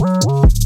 Bye.